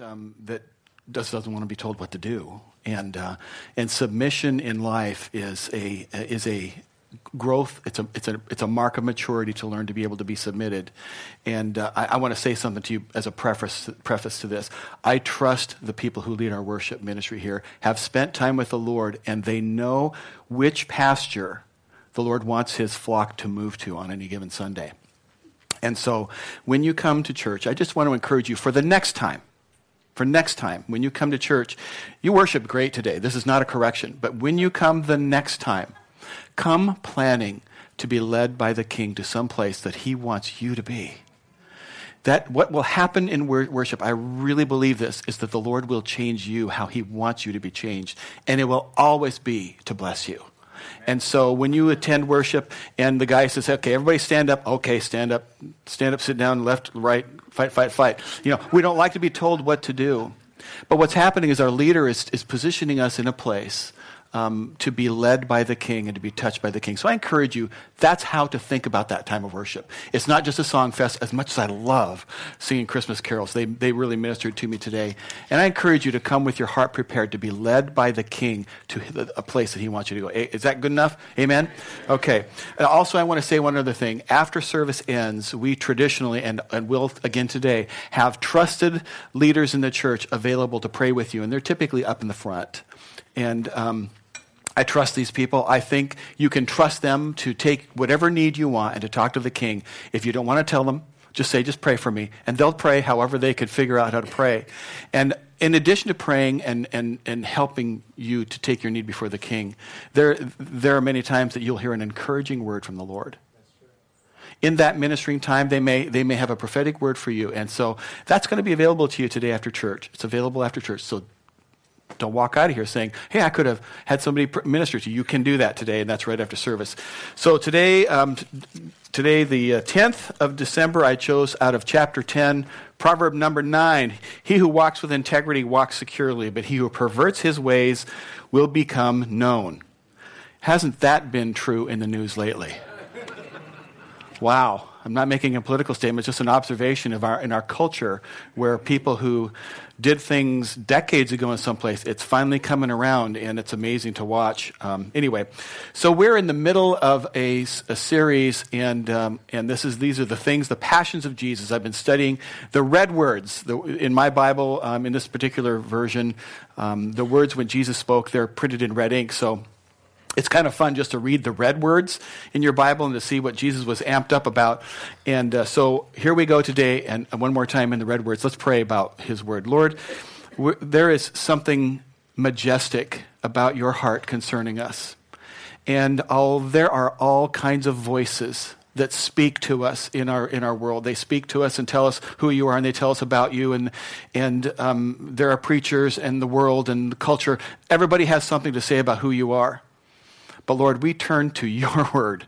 um, that just doesn't want to be told what to do, and uh, and submission in life is a is a growth. It's a it's a it's a mark of maturity to learn to be able to be submitted. And uh, I, I want to say something to you as a preface preface to this. I trust the people who lead our worship ministry here have spent time with the Lord, and they know which pasture the Lord wants His flock to move to on any given Sunday. And so, when you come to church, I just want to encourage you for the next time for next time when you come to church. You worship great today. This is not a correction. But when you come the next time, come planning to be led by the king to some place that he wants you to be. That what will happen in worship, I really believe this, is that the Lord will change you how he wants you to be changed. And it will always be to bless you. And so when you attend worship and the guy says, okay, everybody stand up. Okay, stand up, stand up, sit down, left, right, fight, fight, fight. You know, we don't like to be told what to do. But what's happening is our leader is, is positioning us in a place um, to be led by the king and to be touched by the king. So I encourage you, that's how to think about that time of worship. It's not just a song fest, as much as I love singing Christmas carols. They, they really ministered to me today. And I encourage you to come with your heart prepared to be led by the king to a place that he wants you to go. Is that good enough? Amen? Okay. And also, I want to say one other thing. After service ends, we traditionally, and, and will again today, have trusted leaders in the church available to pray with you. And they're typically up in the front. And um, I trust these people. I think you can trust them to take whatever need you want and to talk to the king. If you don't want to tell them, just say, just pray for me. And they'll pray however they could figure out how to pray. And in addition to praying and, and, and helping you to take your need before the king, there, there are many times that you'll hear an encouraging word from the Lord. In that ministering time, they may, they may have a prophetic word for you. And so that's going to be available to you today after church. It's available after church. So don't walk out of here saying, hey, I could have had somebody minister to you. You can do that today, and that's right after service. So today, um, t- today the uh, 10th of December, I chose out of chapter 10, proverb number 9. He who walks with integrity walks securely, but he who perverts his ways will become known. Hasn't that been true in the news lately? Wow. I'm not making a political statement, it's just an observation of our in our culture where people who did things decades ago in some place, it's finally coming around and it's amazing to watch. Um, anyway, so we're in the middle of a, a series, and um, and this is these are the things, the passions of Jesus. I've been studying the red words the, in my Bible. Um, in this particular version, um, the words when Jesus spoke, they're printed in red ink. So it's kind of fun just to read the red words in your Bible and to see what Jesus was amped up about. And uh, so here we go today, and one more time in the red words. Let's pray about his word. Lord, there is something majestic about your heart concerning us. And all, there are all kinds of voices that speak to us in our in our world. They speak to us and tell us who you are, and they tell us about you. And and um, there are preachers and the world and the culture. Everybody has something to say about who you are. But Lord, we turn to your word,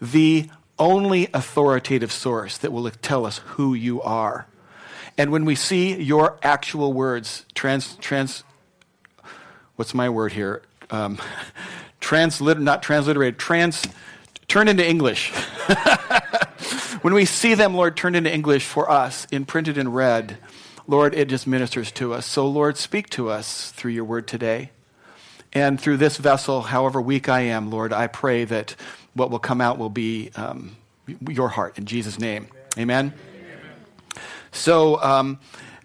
the only authoritative source that will tell us who you are. And when we see your actual words, trans, trans what's my word here? Um, translit, not transliterated, trans, turned into English. when we see them, Lord, turned into English for us, in printed in red, Lord, it just ministers to us. So, Lord, speak to us through your word today. And through this vessel, however weak I am, Lord, I pray that what will come out will be um, your heart. In Jesus' name. Amen. Amen. So, um,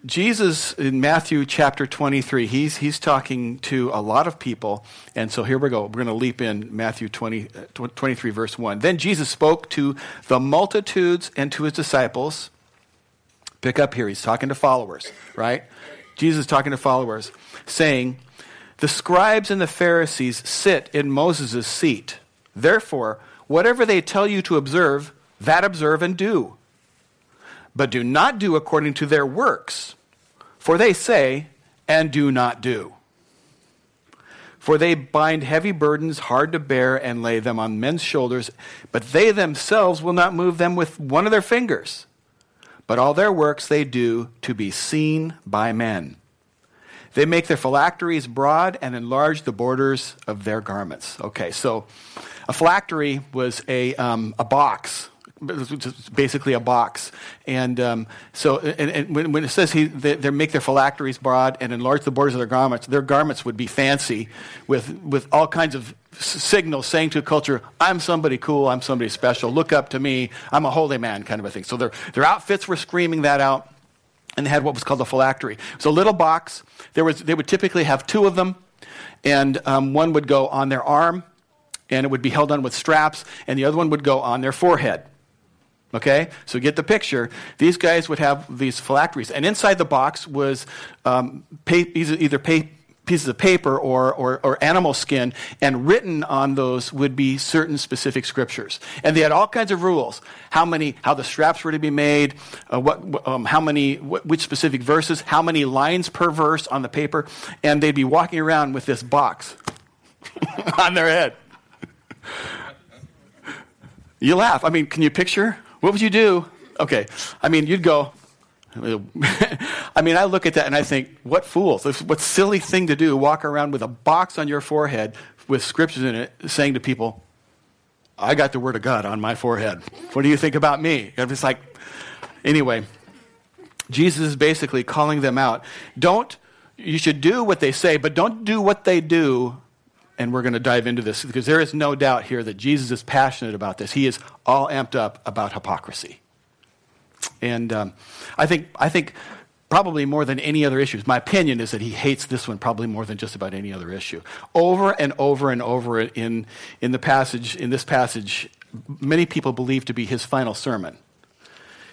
Jesus in Matthew chapter 23, he's, he's talking to a lot of people. And so here we go. We're going to leap in Matthew 20, uh, 23, verse 1. Then Jesus spoke to the multitudes and to his disciples. Pick up here. He's talking to followers, right? Jesus is talking to followers, saying, the scribes and the Pharisees sit in Moses' seat. Therefore, whatever they tell you to observe, that observe and do. But do not do according to their works, for they say, and do not do. For they bind heavy burdens hard to bear and lay them on men's shoulders, but they themselves will not move them with one of their fingers. But all their works they do to be seen by men. They make their phylacteries broad and enlarge the borders of their garments. Okay, so a phylactery was a, um, a box, basically a box. And um, so, and, and when, it says he, they, they, make their phylacteries broad and enlarge the borders of their garments, their garments would be fancy with, with all kinds of signals saying to a culture, I'm somebody cool, I'm somebody special, look up to me, I'm a holy man, kind of a thing. So their, their outfits were screaming that out. And they had what was called a phylactery. So a little box. There was, they would typically have two of them, and um, one would go on their arm, and it would be held on with straps, and the other one would go on their forehead. Okay, so get the picture. These guys would have these phylacteries, and inside the box was um, either pieces of paper or, or, or, animal skin, and written on those would be certain specific scriptures. And they had all kinds of rules: how many, how the straps were to be made, uh, what, um, how many, which specific verses, how many lines per verse on the paper, and they'd be walking around with this box on their head. you laugh. I mean, can you picture? What would you do? Okay. I mean, you'd go, I mean, I look at that and I think, what fools? What silly thing to do, walk around with a box on your forehead with scriptures in it saying to people, I got the word of God on my forehead. What do you think about me? It's like, anyway, Jesus is basically calling them out. Don't, you should do what they say, but don't do what they do and we're going to dive into this because there is no doubt here that Jesus is passionate about this. He is all amped up about hypocrisy. And um, I, think, I think probably more than any other issues, my opinion is that he hates this one probably more than just about any other issue. Over and over and over in, in the passage, in this passage, many people believe to be his final sermon.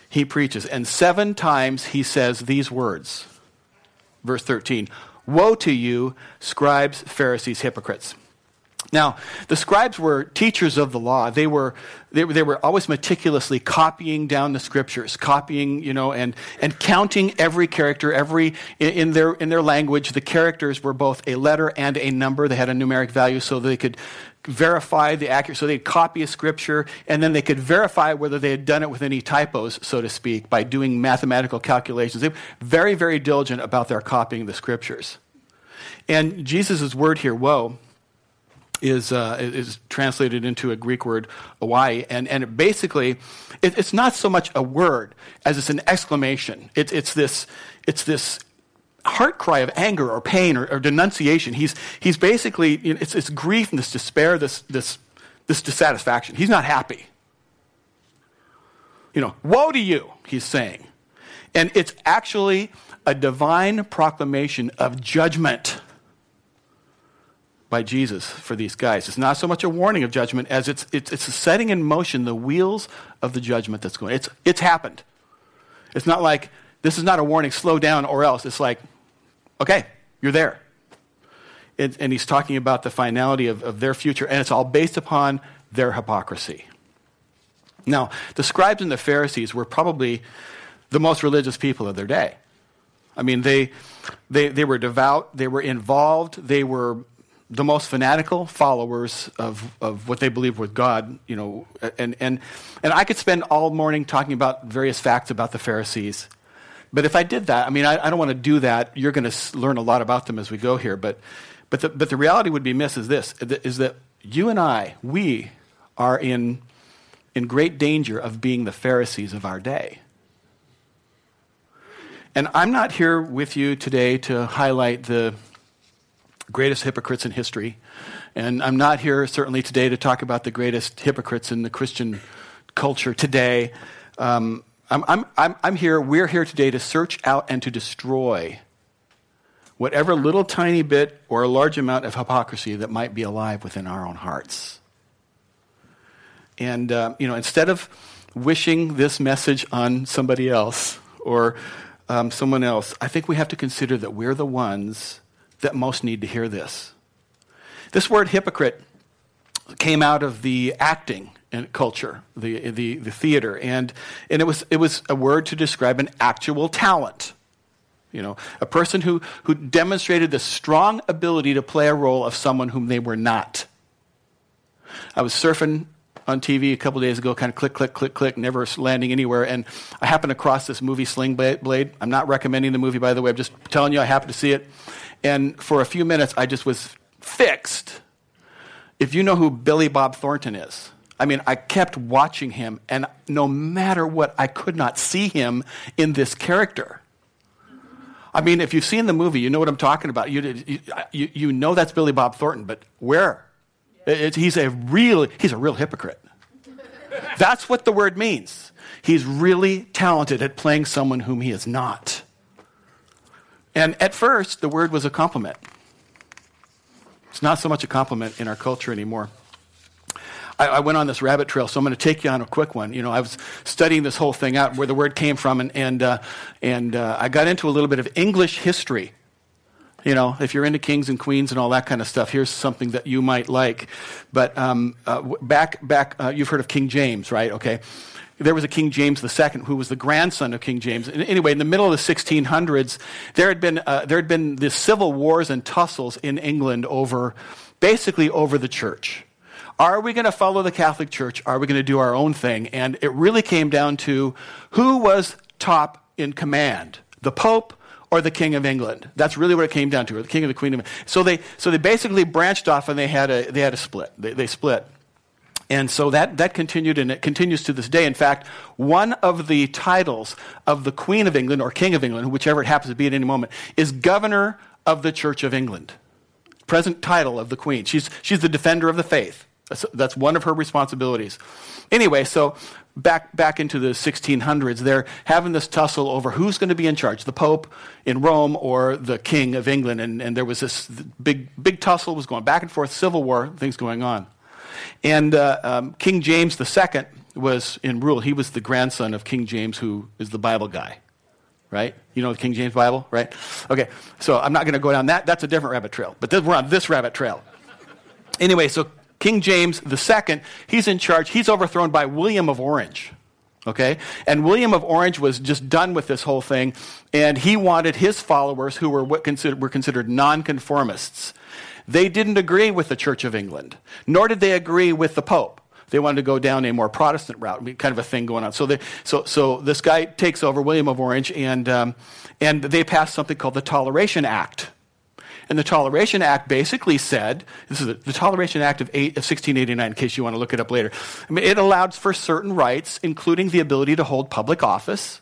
He preaches, and seven times he says these words. Verse 13 Woe to you, scribes, Pharisees, hypocrites. Now, the scribes were teachers of the law. They were, they, they, were always meticulously copying down the scriptures, copying, you know, and, and counting every character, every, in, their, in their language, the characters were both a letter and a number. They had a numeric value so they could verify the accuracy. So they'd copy a scripture, and then they could verify whether they had done it with any typos, so to speak, by doing mathematical calculations. They were very, very diligent about their copying the scriptures. And Jesus' word here, woe, is, uh, is translated into a Greek word, ouai, and, and it basically, it, it's not so much a word as it's an exclamation. It, it's, this, it's this heart cry of anger or pain or, or denunciation. He's, he's basically, you know, it's, it's grief and this despair, this, this, this dissatisfaction. He's not happy. You know, woe to you, he's saying. And it's actually a divine proclamation of judgment by Jesus for these guys. It's not so much a warning of judgment as it's, it's, it's setting in motion the wheels of the judgment that's going. It's, it's happened. It's not like, this is not a warning, slow down or else. It's like, okay, you're there. It, and he's talking about the finality of, of their future, and it's all based upon their hypocrisy. Now, the scribes and the Pharisees were probably the most religious people of their day. I mean, they, they, they were devout, they were involved, they were the most fanatical followers of, of what they believe with God, you know, and, and, and I could spend all morning talking about various facts about the Pharisees. But if I did that, I mean, I, I don't want to do that. You're going to learn a lot about them as we go here. But, but, the, but the reality would be missed is this, is that you and I, we are in, in great danger of being the Pharisees of our day. And I'm not here with you today to highlight the greatest hypocrites in history. And I'm not here certainly today to talk about the greatest hypocrites in the Christian culture today. Um, I'm, I'm, I'm, I'm here, we're here today to search out and to destroy whatever little tiny bit or a large amount of hypocrisy that might be alive within our own hearts. And, uh, you know, instead of wishing this message on somebody else or um, someone else, I think we have to consider that we're the ones that most need to hear this. This word hypocrite came out of the acting culture, the, the, the theater, and, and it, was, it was a word to describe an actual talent. You know, a person who, who demonstrated the strong ability to play a role of someone whom they were not. I was surfing on TV a couple days ago, kind of click, click, click, click, never landing anywhere. And I happened across this movie, Sling Blade. I'm not recommending the movie, by the way. I'm just telling you I happened to see it. And for a few minutes, I just was fixed. If you know who Billy Bob Thornton is, I mean, I kept watching him, and no matter what, I could not see him in this character. I mean, if you've seen the movie, you know what I'm talking about. You, you, you know that's Billy Bob Thornton, but where? It, he's, a real, he's a real hypocrite. That's what the word means. He's really talented at playing someone whom he is not. And at first, the word was a compliment. It's not so much a compliment in our culture anymore. I, I went on this rabbit trail, so I'm going to take you on a quick one. You know, I was studying this whole thing out, where the word came from, and, and, uh, and uh, I got into a little bit of English history. You know, if you're into kings and queens and all that kind of stuff, here's something that you might like. But um, uh, back, back, uh, you've heard of King James, right? Okay there was a King James II who was the grandson of King James. And anyway, in the middle of the 1600s, there had been uh, there had been the civil wars and tussles in England over basically over the church. Are we going to follow the Catholic Church? Are we going to do our own thing? And it really came down to who was top in command, the Pope or the King of England. That's really what it came down to, or the King of the Queen of. So they so they basically branched off and they had a they had a split. They, they split. And so that, that continued and it continues to this day. In fact, one of the titles of the Queen of England or King of England, whichever it happens to be at any moment, is Governor of the Church of England. Present title of the Queen. She's, she's the defender of the faith. That's, that's one of her responsibilities. Anyway, so back, back into the 1600s, they're having this tussle over who's going to be in charge, the Pope in Rome or the King of England. And, and there was this big, big tussle was going back and forth, civil war, things going on. And uh, um, King James II was in rule. He was the grandson of King James, who is the Bible guy, right? You know the King James Bible, right? Okay, so I'm not going to go down that. That's a different rabbit trail. But this, we're on this rabbit trail. Anyway, so King James II, he's in charge. He's overthrown by William of Orange. Okay? And William of Orange was just done with this whole thing, and he wanted his followers, who were what considered, were considered nonconformists, they didn't agree with the Church of England, nor did they agree with the Pope. They wanted to go down a more Protestant route, kind of a thing going on. So, they, so, so this guy takes over, William of Orange, and, um, and they pass something called the Toleration Act. And the Toleration Act basically said this is the, the Toleration Act of, eight, of 1689, in case you want to look it up later. I mean, it allowed for certain rights, including the ability to hold public office.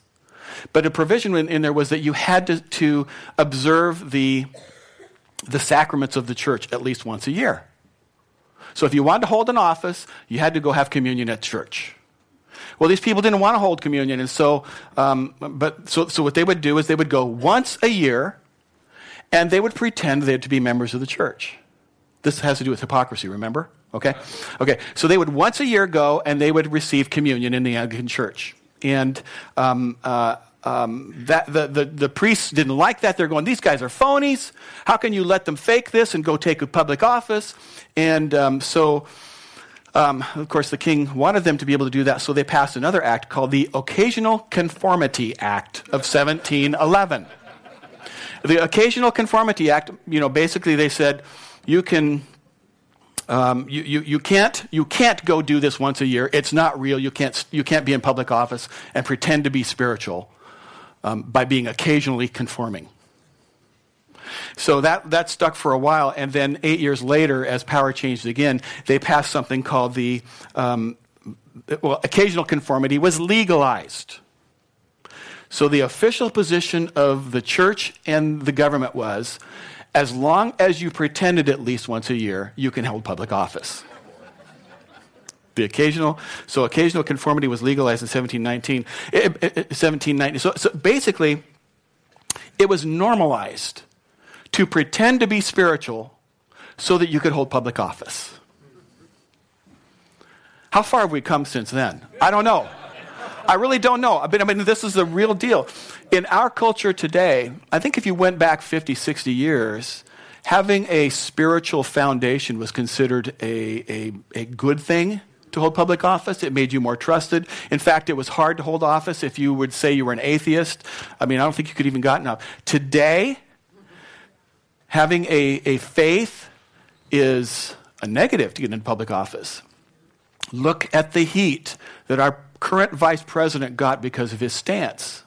But a provision in, in there was that you had to, to observe the the sacraments of the church at least once a year. So if you wanted to hold an office, you had to go have communion at church. Well, these people didn't want to hold communion, and so, um, but so, so what they would do is they would go once a year, and they would pretend they had to be members of the church. This has to do with hypocrisy, remember? Okay, okay. So they would once a year go, and they would receive communion in the Anglican church, and um, uh, um, that the, the, the, priests didn't like that. They're going, these guys are phonies. How can you let them fake this and go take a public office? And um, so, um, of course, the king wanted them to be able to do that, so they passed another act called the Occasional Conformity Act of 1711. The Occasional Conformity Act, you know, basically they said you can um, you, you, you, can't, you can't go do this once a year. It's not real. You can't, you can't be in public office and pretend to be spiritual um, by being occasionally conforming. So that, that stuck for a while, and then eight years later, as power changed again, they passed something called the um, well, occasional conformity was legalized. So the official position of the church and the government was as long as you pretended at least once a year, you can hold public office. The occasional, so occasional conformity was legalized in 1719, 1790. Eh, eh, eh, so, so basically, it was normalized to pretend to be spiritual so that you could hold public office. How far have we come since then? I don't know. I really don't know. I mean, I mean, this is the real deal. In our culture today, I think if you went back 50, 60 years, having a spiritual foundation was considered a, a, a good thing to hold public office. It made you more trusted. In fact, it was hard to hold office if you would say you were an atheist. I mean, I don't think you could even gotten up. Today, having a, a faith is a negative to get into public office. Look at the heat that our current vice president got because of his stance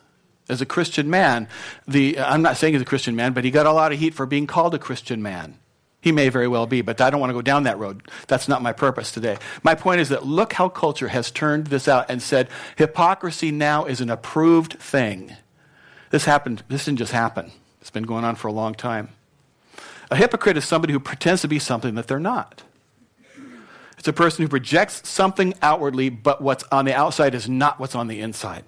as a Christian man. The, I'm not saying he's a Christian man, but he got a lot of heat for being called a Christian man. He may very well be, but I don't want to go down that road. That's not my purpose today. My point is that look how culture has turned this out and said hypocrisy now is an approved thing. This happened, this didn't just happen. It's been going on for a long time. A hypocrite is somebody who pretends to be something that they're not. It's a person who projects something outwardly, but what's on the outside is not what's on the inside.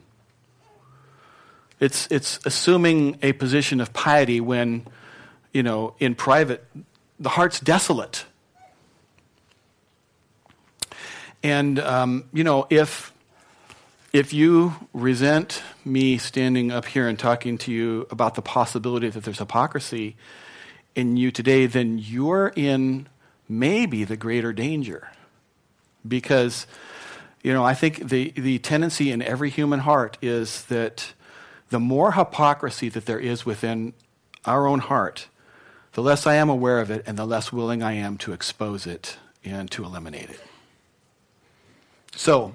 It's, it's assuming a position of piety when, you know, in private, the heart's desolate. And, um, you know, if, if you resent me standing up here and talking to you about the possibility that there's hypocrisy in you today, then you're in maybe the greater danger. Because, you know, I think the, the tendency in every human heart is that the more hypocrisy that there is within our own heart, the less I am aware of it and the less willing I am to expose it and to eliminate it. So,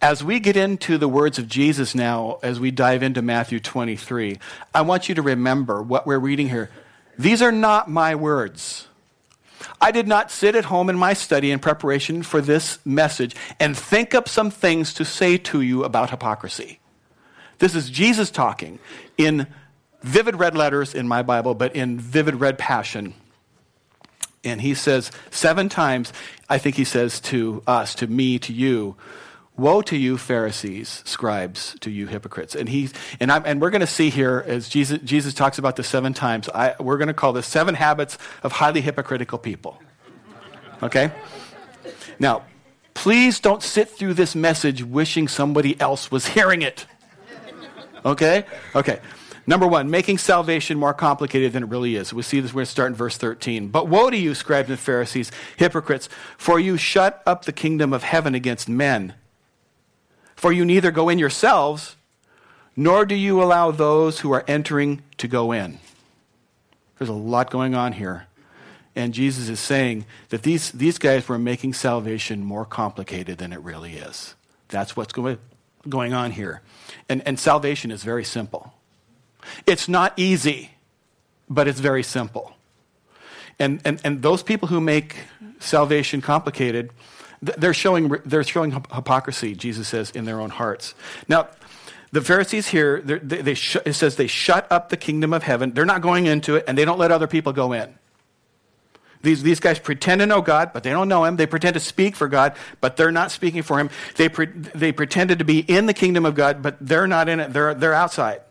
as we get into the words of Jesus now, as we dive into Matthew 23, I want you to remember what we're reading here. These are not my words. I did not sit at home in my study in preparation for this message and think up some things to say to you about hypocrisy. This is Jesus talking in vivid red letters in my Bible, but in vivid red passion. And he says seven times, I think he says to us, to me, to you, Woe to you, Pharisees, scribes, to you hypocrites. And, he, and, I'm, and we're going to see here, as Jesus, Jesus talks about this seven times, I, we're going to call this seven habits of highly hypocritical people. Okay? Now, please don't sit through this message wishing somebody else was hearing it. Okay? Okay. Number one, making salvation more complicated than it really is. We see this, we're going to start in verse 13. But woe to you, scribes and Pharisees, hypocrites, for you shut up the kingdom of heaven against men. For you neither go in yourselves, nor do you allow those who are entering to go in. There's a lot going on here. And Jesus is saying that these, these guys were making salvation more complicated than it really is. That's what's going, going on here. And, and salvation is very simple. It's not easy, but it's very simple. And, and, and those people who make salvation complicated, they're showing, they're showing hypocrisy, Jesus says, in their own hearts. Now, the Pharisees here, they, they sh- it says they shut up the kingdom of heaven. They're not going into it, and they don't let other people go in. These, these guys pretend to know God, but they don't know Him. They pretend to speak for God, but they're not speaking for Him. They, pre- they pretended to be in the kingdom of God, but they're not in it. They're, they're outside.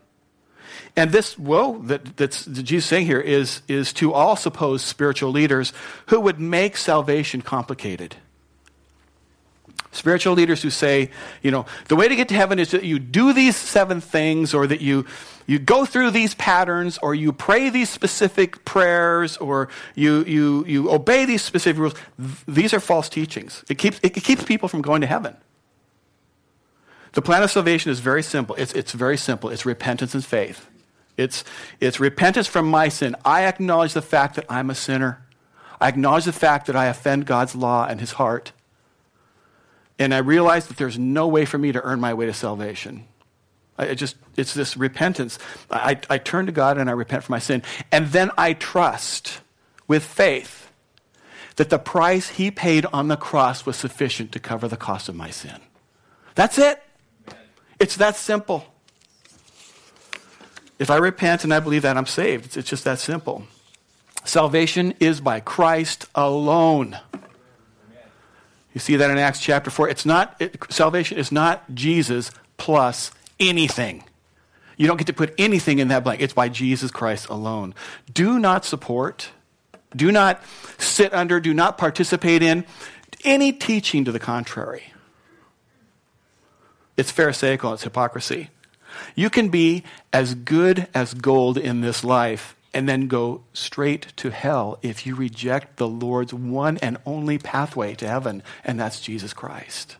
And this woe that, that's, that Jesus saying here is, is to all supposed spiritual leaders who would make salvation complicated. Spiritual leaders who say, you know, the way to get to heaven is that you do these seven things, or that you, you go through these patterns, or you pray these specific prayers, or you, you, you obey these specific rules. These are false teachings. It keeps, it keeps people from going to heaven. The plan of salvation is very simple. It's, it's very simple. It's repentance and faith. It's, it's repentance from my sin. I acknowledge the fact that I'm a sinner. I acknowledge the fact that I offend God's law and his heart. And I realize that there's no way for me to earn my way to salvation. I just, it's this repentance. I, I turn to God and I repent for my sin. And then I trust with faith that the price he paid on the cross was sufficient to cover the cost of my sin. That's it. It's that simple. If I repent and I believe that, I'm saved. It's, it's just that simple. Salvation is by Christ alone. You see that in Acts chapter 4. It's not, it, salvation is not Jesus plus anything. You don't get to put anything in that blank. It's by Jesus Christ alone. Do not support, do not sit under, do not participate in any teaching to the contrary. It's Pharisaical, it's hypocrisy. You can be as good as gold in this life and then go straight to hell if you reject the Lord's one and only pathway to heaven, and that's Jesus Christ.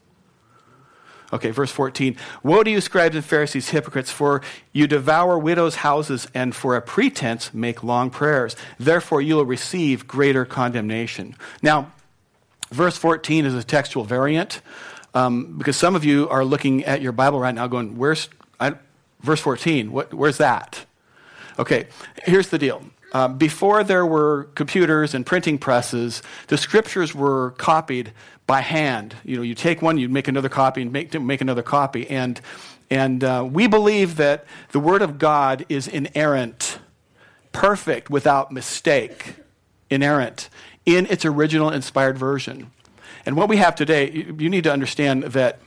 Okay, verse 14. Woe to you, scribes and Pharisees, hypocrites, for you devour widows' houses and for a pretense make long prayers. Therefore, you will receive greater condemnation. Now, verse 14 is a textual variant um, because some of you are looking at your Bible right now going, Where's I, verse 14? What, where's that? Okay, here's the deal. Uh, before there were computers and printing presses, the scriptures were copied by hand. You know, you take one, you make another copy, and make, make another copy. And, and uh, we believe that the Word of God is inerrant, perfect, without mistake, inerrant, in its original inspired version. And what we have today, you, you need to understand that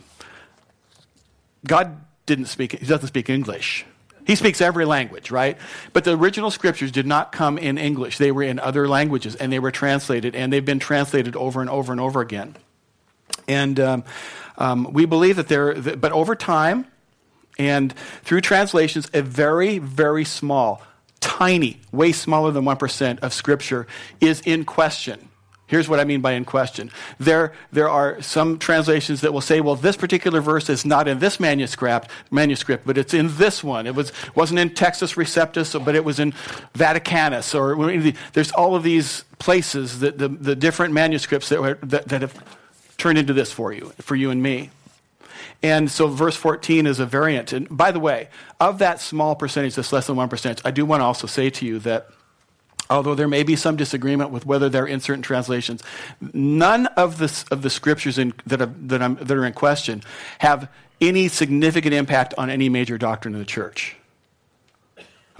God didn't speak, He doesn't speak English. He speaks every language, right? But the original scriptures did not come in English. They were in other languages and they were translated, and they've been translated over and over and over again. And um, um, we believe that there, but over time and through translations, a very, very small, tiny, way smaller than 1% of scripture is in question. Here's what I mean by in question. There, there are some translations that will say, well, this particular verse is not in this manuscript, manuscript but it's in this one. It was, wasn't in Textus Receptus, but it was in Vaticanus. Or there's all of these places, that the, the different manuscripts that, were, that, that have turned into this for you, for you and me. And so verse 14 is a variant. And by the way, of that small percentage, this less than 1%, I do want to also say to you that although there may be some disagreement with whether they're in certain translations, none of the, of the scriptures in, that, that, that are in question have any significant impact on any major doctrine of the church.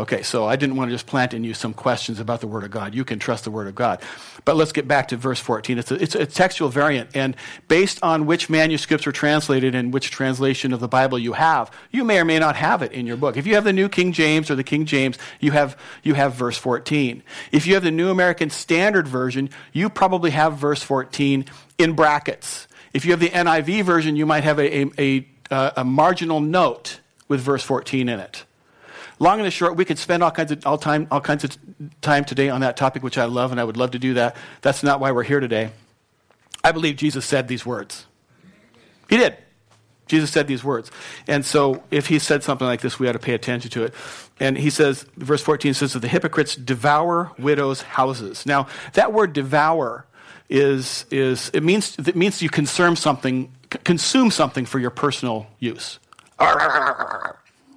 Okay, so I didn't want to just plant in you some questions about the Word of God. You can trust the Word of God. But let's get back to verse 14. It's a, it's a textual variant, and based on which manuscripts are translated and which translation of the Bible you have, you may or may not have it in your book. If you have the New King James or the King James, you have, you have verse 14. If you have the New American Standard Version, you probably have verse 14 in brackets. If you have the NIV version, you might have a, a, a, uh, a marginal note with verse 14 in it. Long and short, we could spend all kinds of all time all kinds of time today on that topic, which I love, and I would love to do that. That's not why we're here today. I believe Jesus said these words. He did. Jesus said these words. And so if he said something like this, we ought to pay attention to it. And he says, verse 14 says that the hypocrites devour widows' houses. Now, that word devour is, is it means it means you consume something, consume something for your personal use.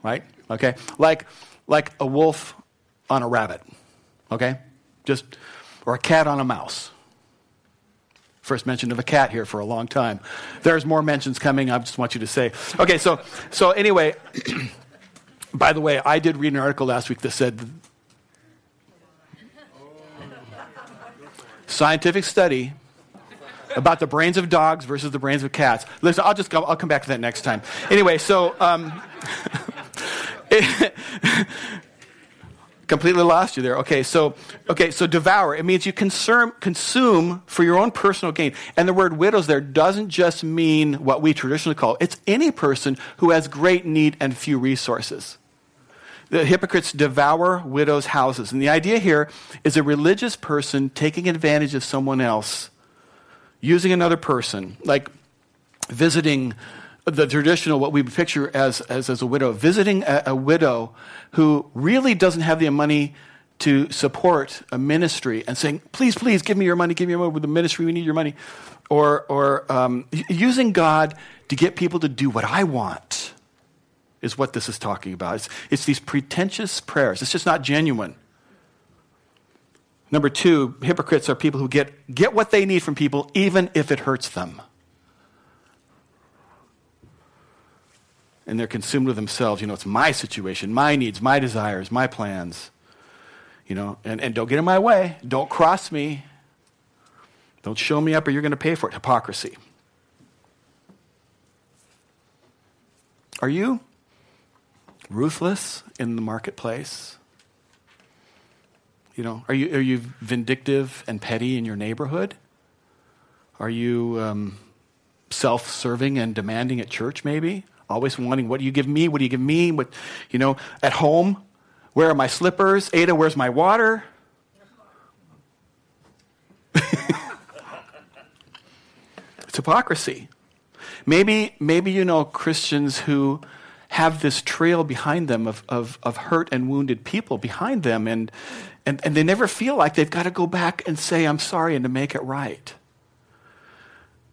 Right? Okay? Like, like a wolf on a rabbit, okay? Just, or a cat on a mouse. First mention of a cat here for a long time. There's more mentions coming, I just want you to say. Okay, so, so anyway, by the way, I did read an article last week that said scientific study about the brains of dogs versus the brains of cats. Listen, I'll just go, I'll come back to that next time. Anyway, so um, completely lost you there. Okay, so okay, so devour. It means you consume consume for your own personal gain. And the word widows there doesn't just mean what we traditionally call. It's any person who has great need and few resources. The hypocrites devour widows' houses. And the idea here is a religious person taking advantage of someone else, using another person, like visiting the traditional, what we picture as, as, as a widow, visiting a, a widow who really doesn't have the money to support a ministry and saying, please, please, give me your money, give me your money with the ministry, we need your money. Or, or um, using God to get people to do what I want is what this is talking about. It's, it's these pretentious prayers. It's just not genuine. Number two, hypocrites are people who get, get what they need from people even if it hurts them. And they're consumed with themselves. You know, it's my situation, my needs, my desires, my plans. You know, and, and don't get in my way. Don't cross me. Don't show me up or you're going to pay for it. Hypocrisy. Are you ruthless in the marketplace? You know, are you, are you vindictive and petty in your neighborhood? Are you um, self serving and demanding at church, maybe? Always wanting, what do you give me? What do you give me? What, you know, at home, where are my slippers? Ada, where's my water? it's hypocrisy. Maybe, maybe you know Christians who have this trail behind them of, of, of hurt and wounded people behind them, and, and, and they never feel like they've got to go back and say, I'm sorry, and to make it right.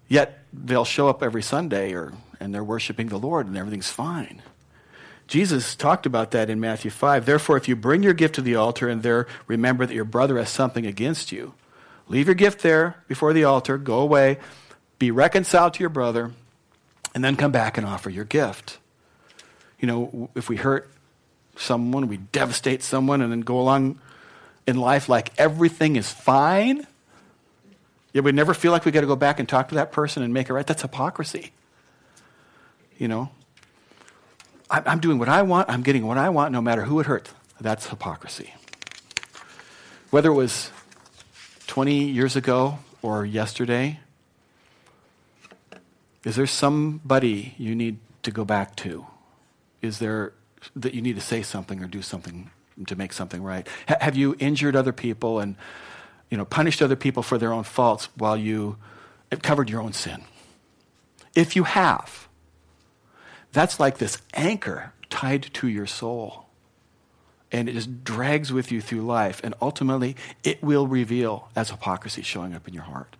Yet they'll show up every Sunday or and they're worshiping the Lord and everything's fine. Jesus talked about that in Matthew 5. Therefore, if you bring your gift to the altar and there remember that your brother has something against you, leave your gift there before the altar, go away, be reconciled to your brother, and then come back and offer your gift. You know, if we hurt someone, we devastate someone, and then go along in life like everything is fine, yet we never feel like we got to go back and talk to that person and make it right. That's hypocrisy. You know, I'm doing what I want, I'm getting what I want, no matter who it hurts. That's hypocrisy. Whether it was 20 years ago or yesterday, is there somebody you need to go back to? Is there that you need to say something or do something to make something right? H- have you injured other people and you know punished other people for their own faults while you covered your own sin? If you have, that's like this anchor tied to your soul. And it just drags with you through life. And ultimately, it will reveal as hypocrisy showing up in your heart.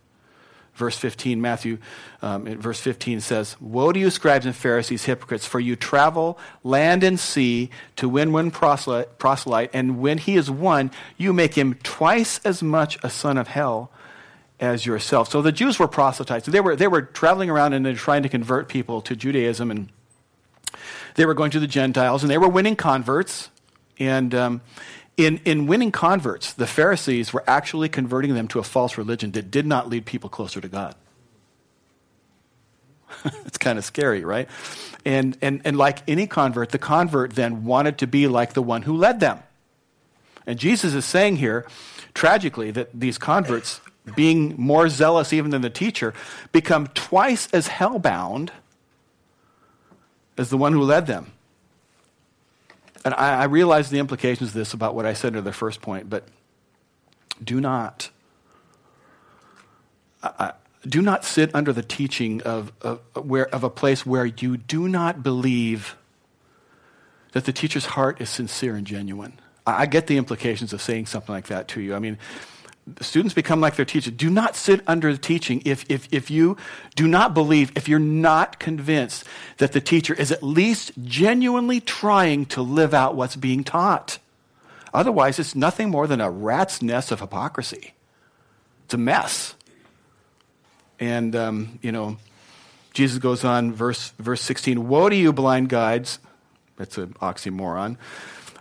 Verse 15, Matthew, um, verse 15 says, Woe to you, scribes and Pharisees, hypocrites, for you travel land and sea to win one proselyte, and when he is won, you make him twice as much a son of hell as yourself. So the Jews were proselytes. They were, they were traveling around and trying to convert people to Judaism, and they were going to the Gentiles, and they were winning converts. And um, in, in winning converts, the Pharisees were actually converting them to a false religion that did not lead people closer to God. it's kind of scary, right? And, and, and like any convert, the convert then wanted to be like the one who led them. And Jesus is saying here, tragically, that these converts, being more zealous even than the teacher, become twice as hellbound as the one who led them. And I, I realize the implications of this about what I said in the first point, but do not. Uh, do not sit under the teaching of, of, where, of a place where you do not believe that the teacher's heart is sincere and genuine. I, I get the implications of saying something like that to you. I mean, students become like their teacher. Do not sit under the teaching if, if, if you do not believe, if you're not convinced that the teacher is at least genuinely trying to live out what's being taught. Otherwise, it's nothing more than a rat's nest of hypocrisy. It's a mess. And, um, you know, Jesus goes on, verse, verse 16 Woe to you, blind guides. That's an oxymoron.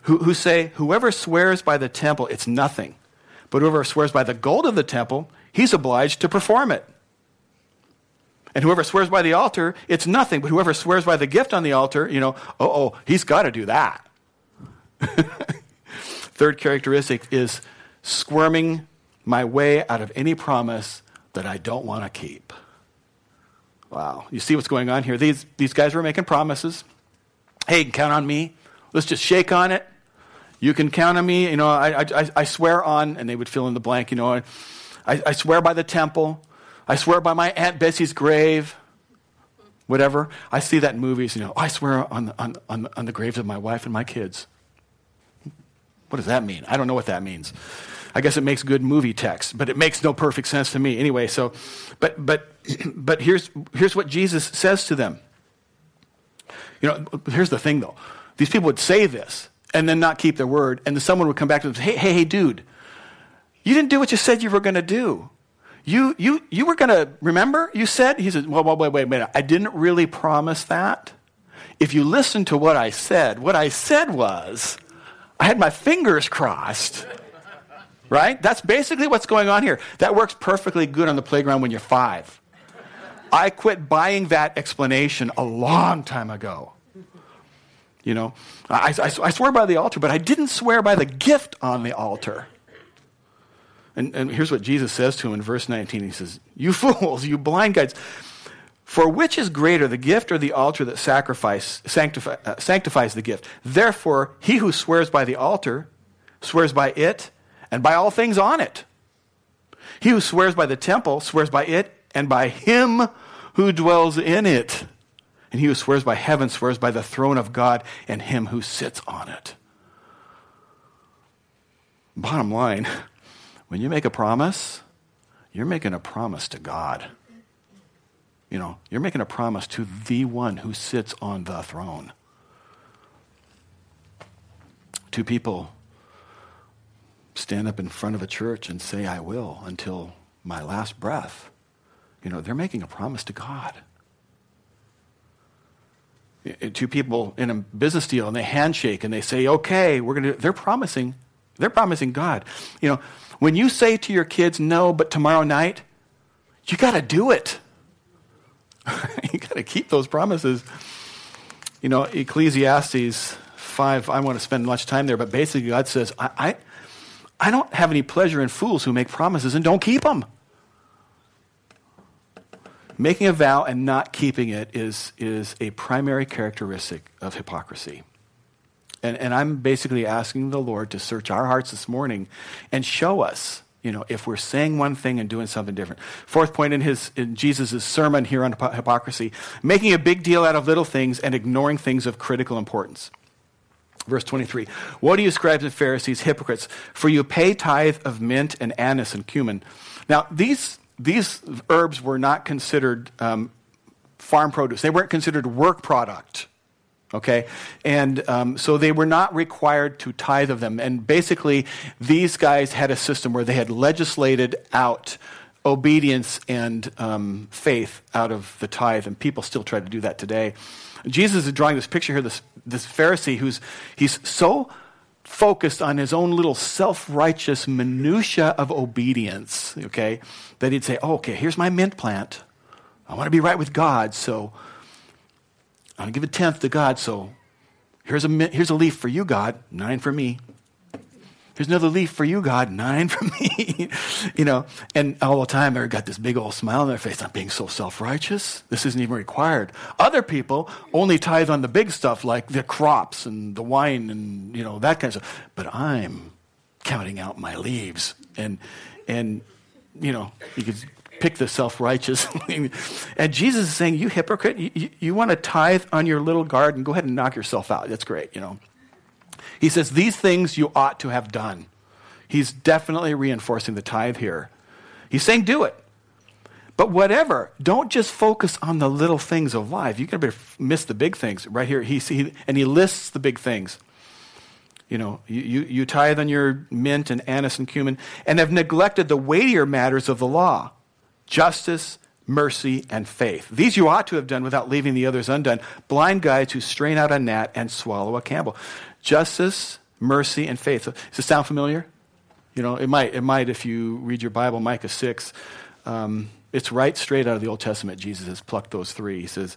Who, who say, Whoever swears by the temple, it's nothing but whoever swears by the gold of the temple, he's obliged to perform it. And whoever swears by the altar, it's nothing. But whoever swears by the gift on the altar, you know, oh, oh, he's got to do that. Third characteristic is squirming my way out of any promise that I don't want to keep. Wow. You see what's going on here? These, these guys were making promises. Hey, count on me. Let's just shake on it. You can count on me. You know, I, I, I swear on, and they would fill in the blank. You know, I, I swear by the temple. I swear by my Aunt Bessie's grave. Whatever. I see that in movies. You know, oh, I swear on the, on, on, on the graves of my wife and my kids. What does that mean? I don't know what that means. I guess it makes good movie text, but it makes no perfect sense to me. Anyway, so, but, but, but here's, here's what Jesus says to them. You know, here's the thing though. These people would say this, and then not keep their word. And then someone would come back to them and say, hey, hey, hey, dude, you didn't do what you said you were going to do. You, you, you were going to, remember? You said, he said, well, wait, wait, wait, I didn't really promise that. If you listen to what I said, what I said was, I had my fingers crossed. Right? That's basically what's going on here. That works perfectly good on the playground when you're five. I quit buying that explanation a long time ago. You know, I, I, I, swear by the altar, but I didn't swear by the gift on the altar. And, and here's what Jesus says to him in verse 19. He says, You fools, you blind guides, for which is greater, the gift or the altar that sacrifice, sanctify, uh, sanctifies the gift? Therefore, he who swears by the altar swears by it and by all things on it. He who swears by the temple swears by it and by him who dwells in it. And he who swears by heaven swears by the throne of God and him who sits on it. Bottom line, when you make a promise, you're making a promise to God. You know, you're making a promise to the one who sits on the throne. two people stand up in front of a church and say, I will until my last breath, you know, they're making a promise to God. Two people in a business deal and they handshake and they say, okay, we're going to, they're promising, they're promising God. You know, when you say to your kids, no, but tomorrow night, you got to do it. you got to keep those promises. You know, Ecclesiastes 5, I want to spend much time there, but basically God says, I, I, I don't have any pleasure in fools who make promises and don't keep them. Making a vow and not keeping it is, is a primary characteristic of hypocrisy. And, and I'm basically asking the Lord to search our hearts this morning and show us, you know, if we're saying one thing and doing something different. Fourth point in, his, in Jesus' sermon here on hypocrisy making a big deal out of little things and ignoring things of critical importance. Verse 23 What do you, scribes and Pharisees, hypocrites? For you pay tithe of mint and anise and cumin. Now, these, these herbs were not considered um, farm produce, they weren't considered work product. Okay? And um, so they were not required to tithe of them. And basically, these guys had a system where they had legislated out obedience and um, faith out of the tithe, and people still try to do that today. Jesus is drawing this picture here, this, this Pharisee who's he's so focused on his own little self-righteous minutia of obedience, okay, that he'd say, oh, okay, here's my mint plant. I want to be right with God, so I'm going to give a tenth to God, so here's a, here's a leaf for you, God, nine for me. Here's another leaf for you, God, nine for me. you know, and all the time they've got this big old smile on their face. I'm being so self righteous. This isn't even required. Other people only tithe on the big stuff like the crops and the wine and, you know, that kind of stuff. But I'm counting out my leaves. And, and you know, you could pick the self righteous. and Jesus is saying, You hypocrite, you, you, you want to tithe on your little garden? Go ahead and knock yourself out. That's great, you know. He says, These things you ought to have done. He's definitely reinforcing the tithe here. He's saying, Do it. But whatever, don't just focus on the little things of life. You're going to miss the big things. Right here, he, he, and he lists the big things. You know, you, you, you tithe on your mint and anise and cumin and have neglected the weightier matters of the law justice, mercy, and faith. These you ought to have done without leaving the others undone. Blind guides who strain out a gnat and swallow a camel justice, mercy, and faith. Does this sound familiar? You know, it might, it might if you read your Bible, Micah 6. Um, it's right straight out of the Old Testament. Jesus has plucked those three. He says,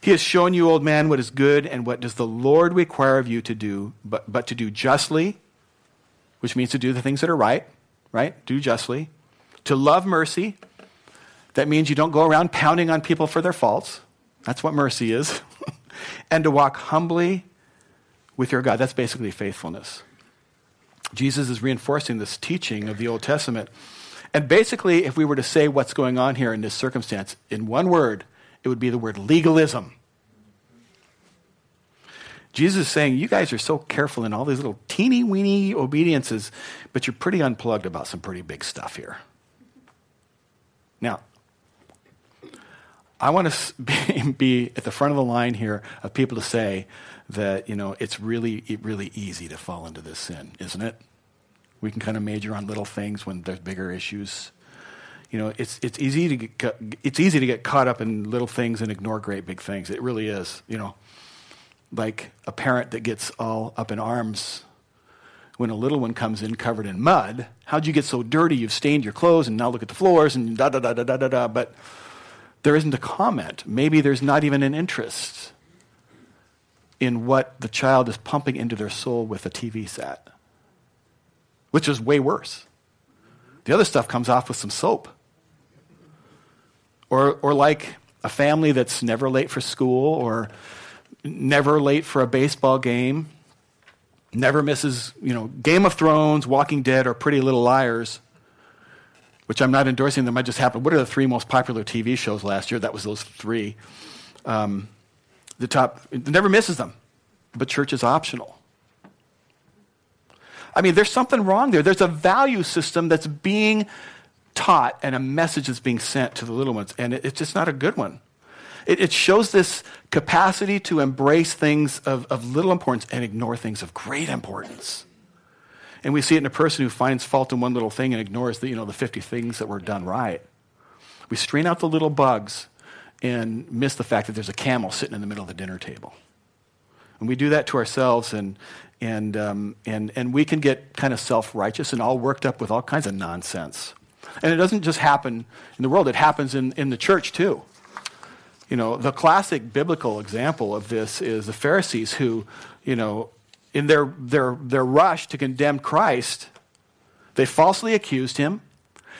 He has shown you, old man, what is good and what does the Lord require of you to do, but, but to do justly, which means to do the things that are right, right? Do justly. To love mercy, that means you don't go around pounding on people for their faults. That's what mercy is. and to walk humbly with your God. That's basically faithfulness. Jesus is reinforcing this teaching of the Old Testament. And basically, if we were to say what's going on here in this circumstance in one word, it would be the word legalism. Jesus is saying, You guys are so careful in all these little teeny weeny obediences, but you're pretty unplugged about some pretty big stuff here. Now, I want to be, at the front of the line here of people to say, that you know it's really really easy to fall into this sin, isn't it? We can kind of major on little things when there's bigger issues. You know, it's it's easy to get it's easy to get caught up in little things and ignore great big things. It really is. You know, like a parent that gets all up in arms when a little one comes in covered in mud. How'd you get so dirty? You've stained your clothes, and now look at the floors and da da da da da da da. But there isn't a comment. Maybe there's not even an interest in what the child is pumping into their soul with a TV set, which is way worse. The other stuff comes off with some soap. Or, or like a family that's never late for school or never late for a baseball game, never misses, you know, Game of Thrones, Walking Dead, or Pretty Little Liars, which I'm not endorsing them. I just happened. What are the three most popular TV shows last year? That was those three. Um, the top, never misses them. But church is optional. I mean, there's something wrong there. There's a value system that's being taught and a message that's being sent to the little ones, and it's just not a good one. It, it shows this capacity to embrace things of, of little importance and ignore things of great importance. And we see it in a person who finds fault in one little thing and ignores the, you know, the 50 things that were done right. We strain out the little bugs and miss the fact that there's a camel sitting in the middle of the dinner table. And we do that to ourselves, and, and, um, and, and we can get kind of self righteous and all worked up with all kinds of nonsense. And it doesn't just happen in the world, it happens in, in the church too. You know, the classic biblical example of this is the Pharisees who, you know, in their, their, their rush to condemn Christ, they falsely accused him.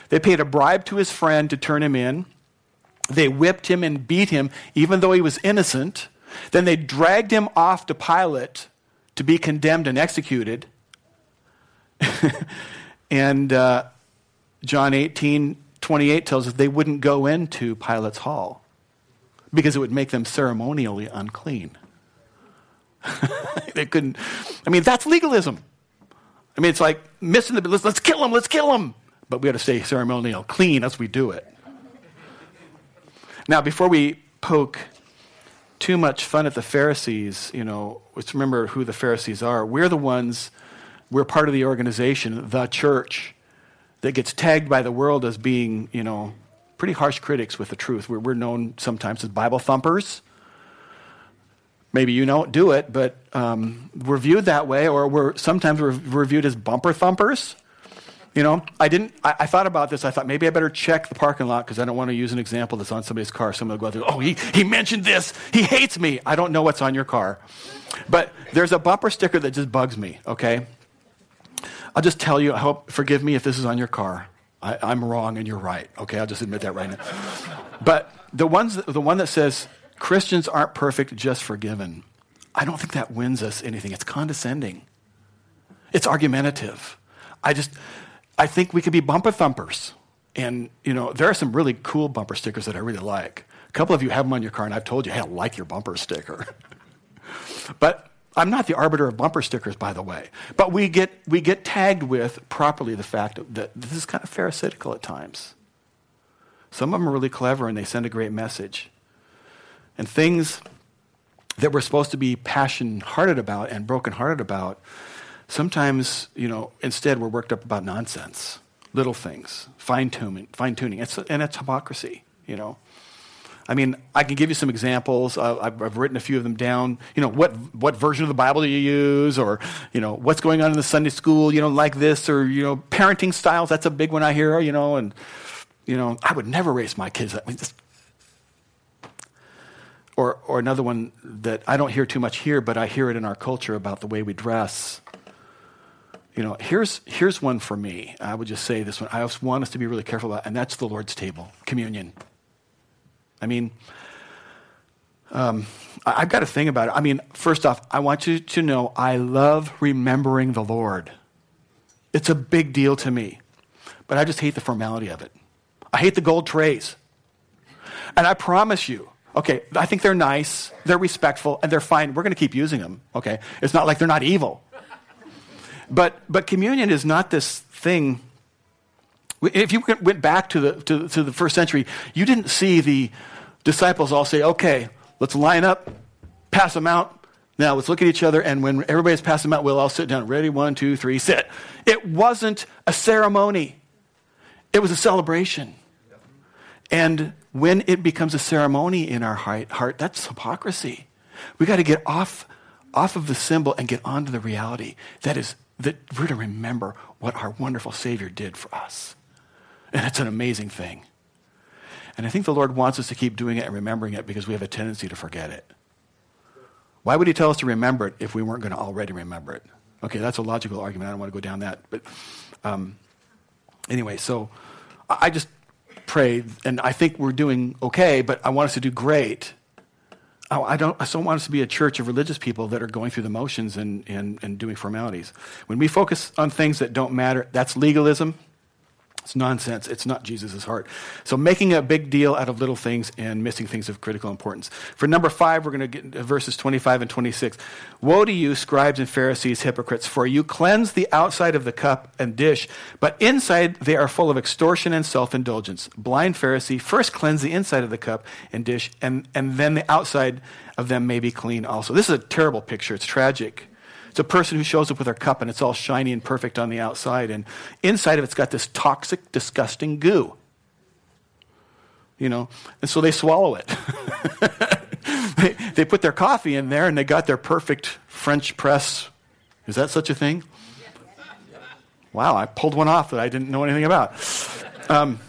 They paid a bribe to his friend to turn him in. They whipped him and beat him, even though he was innocent. Then they dragged him off to Pilate to be condemned and executed. and uh, John 18, 28 tells us they wouldn't go into Pilate's hall because it would make them ceremonially unclean. they couldn't. I mean, that's legalism. I mean, it's like missing the. Let's, let's kill him. Let's kill him. But we got to stay ceremonial clean as we do it. Now, before we poke too much fun at the Pharisees, you know, let's remember who the Pharisees are. We're the ones. We're part of the organization, the church, that gets tagged by the world as being, you know, pretty harsh critics with the truth. We're, we're known sometimes as Bible thumpers maybe you don't do it, but um, we're viewed that way, or we're sometimes we're, we're viewed as bumper thumpers. You know, I didn't. I, I, thought about this. I thought maybe I better check the parking lot because I don't want to use an example that's on somebody's car. Someone will go there. Oh, he he mentioned this. He hates me. I don't know what's on your car, but there's a bumper sticker that just bugs me. Okay, I'll just tell you. I hope forgive me if this is on your car. I, I'm wrong and you're right. Okay, I'll just admit that right now. But the ones, the one that says Christians aren't perfect, just forgiven. I don't think that wins us anything. It's condescending. It's argumentative. I just, I think we could be bumper thumpers. And, you know, there are some really cool bumper stickers that I really like. A couple of you have them on your car, and I've told you, hey, I like your bumper sticker. but I'm not the arbiter of bumper stickers, by the way. But we get, we get tagged with properly the fact that this is kind of pharisaical at times. Some of them are really clever and they send a great message and things that we're supposed to be passion hearted about and broken hearted about, sometimes, you know, instead we're worked up about nonsense, little things, fine tuning, fine tuning. It's, and it's hypocrisy, you know. I mean, I can give you some examples. I've, I've, written a few of them down. You know, what, what version of the Bible do you use? Or, you know, what's going on in the Sunday school, you know, like this? Or, you know, parenting styles, that's a big one I hear, you know. And, you know, I would never raise my kids. I mean, just or, or another one that I don't hear too much here, but I hear it in our culture about the way we dress. You know, here's, here's one for me. I would just say this one. I want us to be really careful about, and that's the Lord's table, communion. I mean, um, I've got a thing about it. I mean, first off, I want you to know I love remembering the Lord. It's a big deal to me, but I just hate the formality of it. I hate the gold trays. And I promise you, Okay, I think they're nice, they're respectful, and they're fine. We're going to keep using them. Okay, it's not like they're not evil. But but communion is not this thing. If you went back to the to, to the first century, you didn't see the disciples all say, "Okay, let's line up, pass them out." Now let's look at each other, and when everybody's passed them out, we'll all sit down. Ready? One, two, three, sit. It wasn't a ceremony; it was a celebration. And when it becomes a ceremony in our heart, that's hypocrisy. We got to get off, off of the symbol and get onto the reality that is that we're to remember what our wonderful Savior did for us. And it's an amazing thing. And I think the Lord wants us to keep doing it and remembering it because we have a tendency to forget it. Why would He tell us to remember it if we weren't going to already remember it? Okay, that's a logical argument. I don't want to go down that. But um, anyway, so I just pray, and I think we're doing okay, but I want us to do great. I don't, I don't want us to be a church of religious people that are going through the motions and, and, and doing formalities. When we focus on things that don't matter, that's legalism. It's nonsense. It's not Jesus' heart. So making a big deal out of little things and missing things of critical importance. For number five, we're going to get verses 25 and 26. Woe to you, scribes and Pharisees, hypocrites, for you cleanse the outside of the cup and dish, but inside they are full of extortion and self-indulgence. Blind Pharisee, first cleanse the inside of the cup and dish, and, and then the outside of them may be clean also. This is a terrible picture. It's tragic. It's a person who shows up with their cup and it's all shiny and perfect on the outside, and inside of it's got this toxic, disgusting goo. You know, and so they swallow it. they, they put their coffee in there and they got their perfect French press. Is that such a thing? Wow, I pulled one off that I didn't know anything about. Um,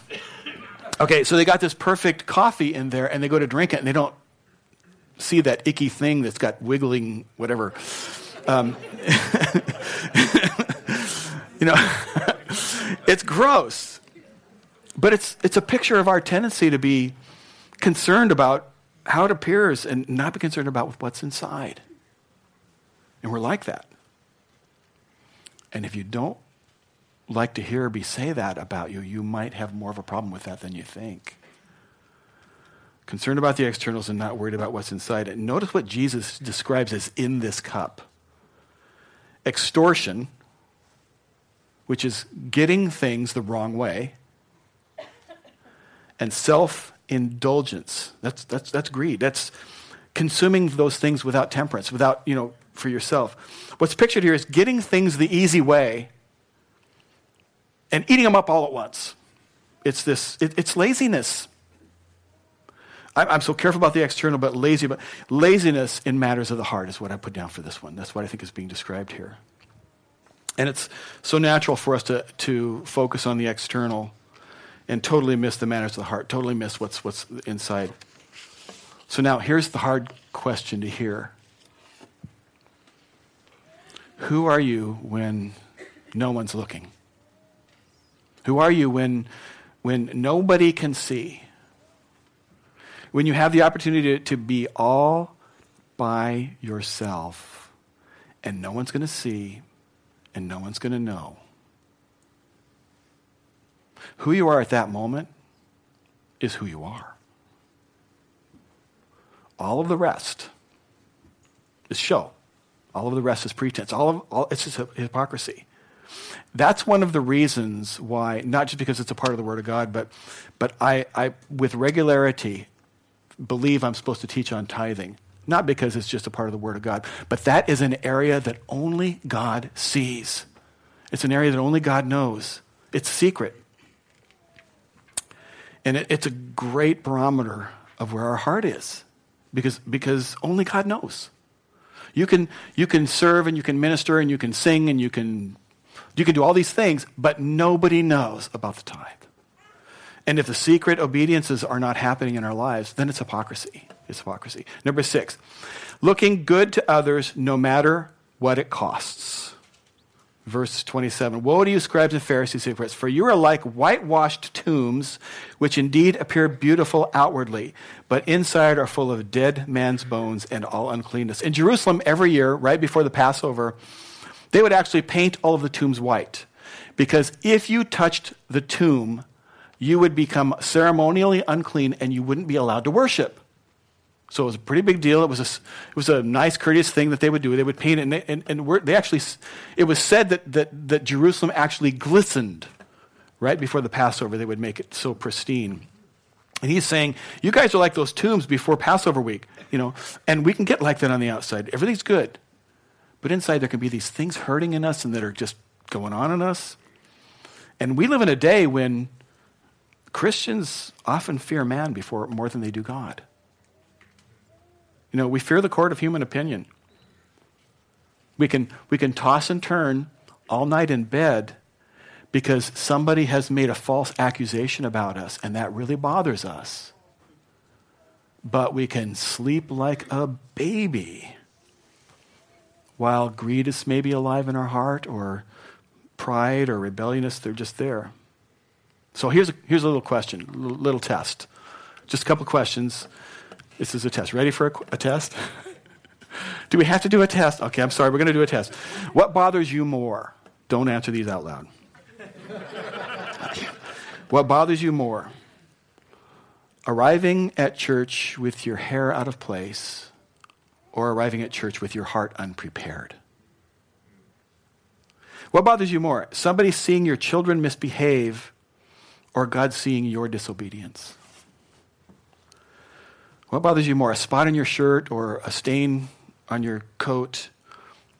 okay, so they got this perfect coffee in there and they go to drink it and they don't see that icky thing that's got wiggling whatever um, you know, it's gross. But it's, it's a picture of our tendency to be concerned about how it appears and not be concerned about what's inside. And we're like that. And if you don't like to hear me say that about you, you might have more of a problem with that than you think. Concerned about the externals and not worried about what's inside. And notice what Jesus describes as in this cup extortion, which is getting things the wrong way, and self indulgence. That's, that's, that's greed. That's consuming those things without temperance, without, you know, for yourself. What's pictured here is getting things the easy way and eating them up all at once. It's this, it, it's laziness. I'm, so careful about the external, but lazy. But laziness in matters of the heart is what I put down for this one. That's what I think is being described here. And it's so natural for us to, to focus on the external and totally miss the matters of the heart, totally miss what's, what's inside. So now here's the hard question to hear Who are you when no one's looking? Who are you when, when nobody can see? When you have the opportunity to, to be all by yourself and no one's going to see and no one's going to know. Who you are at that moment is who you are. All of the rest is show. All of the rest is pretense. All of all, it's just hypocrisy. That's one of the reasons why, not just because it's a part of the Word of God, but but I, I with regularity believe I'm supposed to teach on tithing. Not because it's just a part of the Word of God, but that is an area that only God sees. It's an area that only God knows. It's secret. And it, it's a great barometer of where our heart is because, because only God knows. You can, you can serve and you can minister and you can sing and you can, you can do all these things, but nobody knows about the tithe. And if the secret obediences are not happening in our lives, then it's hypocrisy. It's hypocrisy. Number six, looking good to others no matter what it costs. Verse 27 Woe to you, scribes and Pharisees, hypocrites, for you are like whitewashed tombs, which indeed appear beautiful outwardly, but inside are full of dead man's bones and all uncleanness. In Jerusalem, every year, right before the Passover, they would actually paint all of the tombs white. Because if you touched the tomb, you would become ceremonially unclean and you wouldn't be allowed to worship. So it was a pretty big deal. It was a, it was a nice, courteous thing that they would do. They would paint it, and, they, and, and they actually, it was said that, that, that Jerusalem actually glistened right before the Passover. They would make it so pristine. And he's saying, You guys are like those tombs before Passover week, you know, and we can get like that on the outside. Everything's good. But inside, there can be these things hurting in us and that are just going on in us. And we live in a day when Christians often fear man before more than they do God. You know, we fear the court of human opinion. We can, we can toss and turn all night in bed because somebody has made a false accusation about us, and that really bothers us. But we can sleep like a baby while greed is maybe alive in our heart, or pride or rebelliousness, they're just there. So here's a, here's a little question, a little, test. Just a couple questions. This is a test. Ready for a, a test? do we have to do a test? Okay, I'm sorry, we're going to do a test. What bothers you more? Don't answer these out loud. What bothers you more? Arriving at church with your hair out of place or arriving at church with your heart unprepared? What bothers you more? Somebody seeing your children misbehave or God seeing your disobedience? What bothers you more? A spot in your shirt or a stain on your coat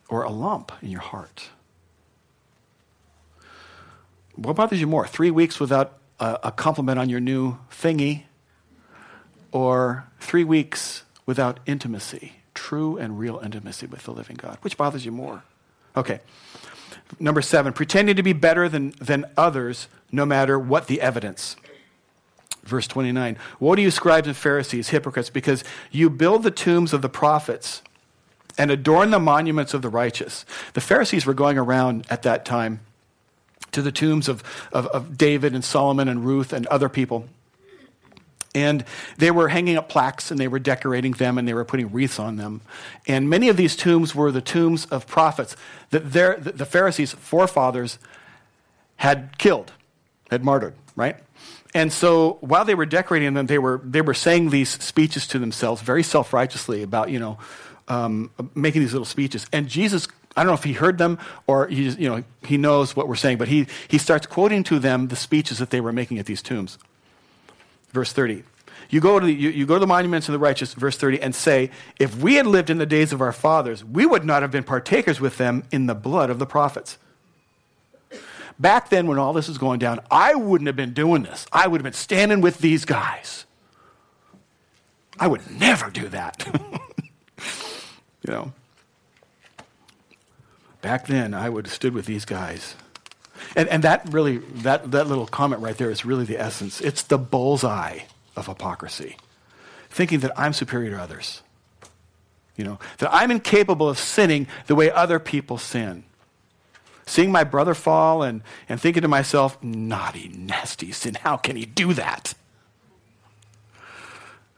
or a lump in your heart? What bothers you more? Three weeks without a, a compliment on your new thingy or three weeks without intimacy, true and real intimacy with the living God? Which bothers you more? Okay. Number seven, pretending to be better than, than others no matter what the evidence. Verse 29 Woe to you, scribes and Pharisees, hypocrites, because you build the tombs of the prophets and adorn the monuments of the righteous. The Pharisees were going around at that time to the tombs of, of, of David and Solomon and Ruth and other people. And they were hanging up plaques and they were decorating them and they were putting wreaths on them. And many of these tombs were the tombs of prophets that the Pharisees' forefathers had killed, had martyred, right? And so while they were decorating them, they were, they were saying these speeches to themselves very self righteously about, you know, um, making these little speeches. And Jesus, I don't know if he heard them or he, you know, he knows what we're saying, but he, he starts quoting to them the speeches that they were making at these tombs. Verse 30. You go, to the, you, you go to the monuments of the righteous, verse 30, and say, If we had lived in the days of our fathers, we would not have been partakers with them in the blood of the prophets. Back then, when all this was going down, I wouldn't have been doing this. I would have been standing with these guys. I would never do that. you know. Back then, I would have stood with these guys. And, and that really, that, that little comment right there is really the essence. It's the bullseye of hypocrisy. Thinking that I'm superior to others. You know, that I'm incapable of sinning the way other people sin. Seeing my brother fall and, and thinking to myself, naughty, nasty sin, how can he do that?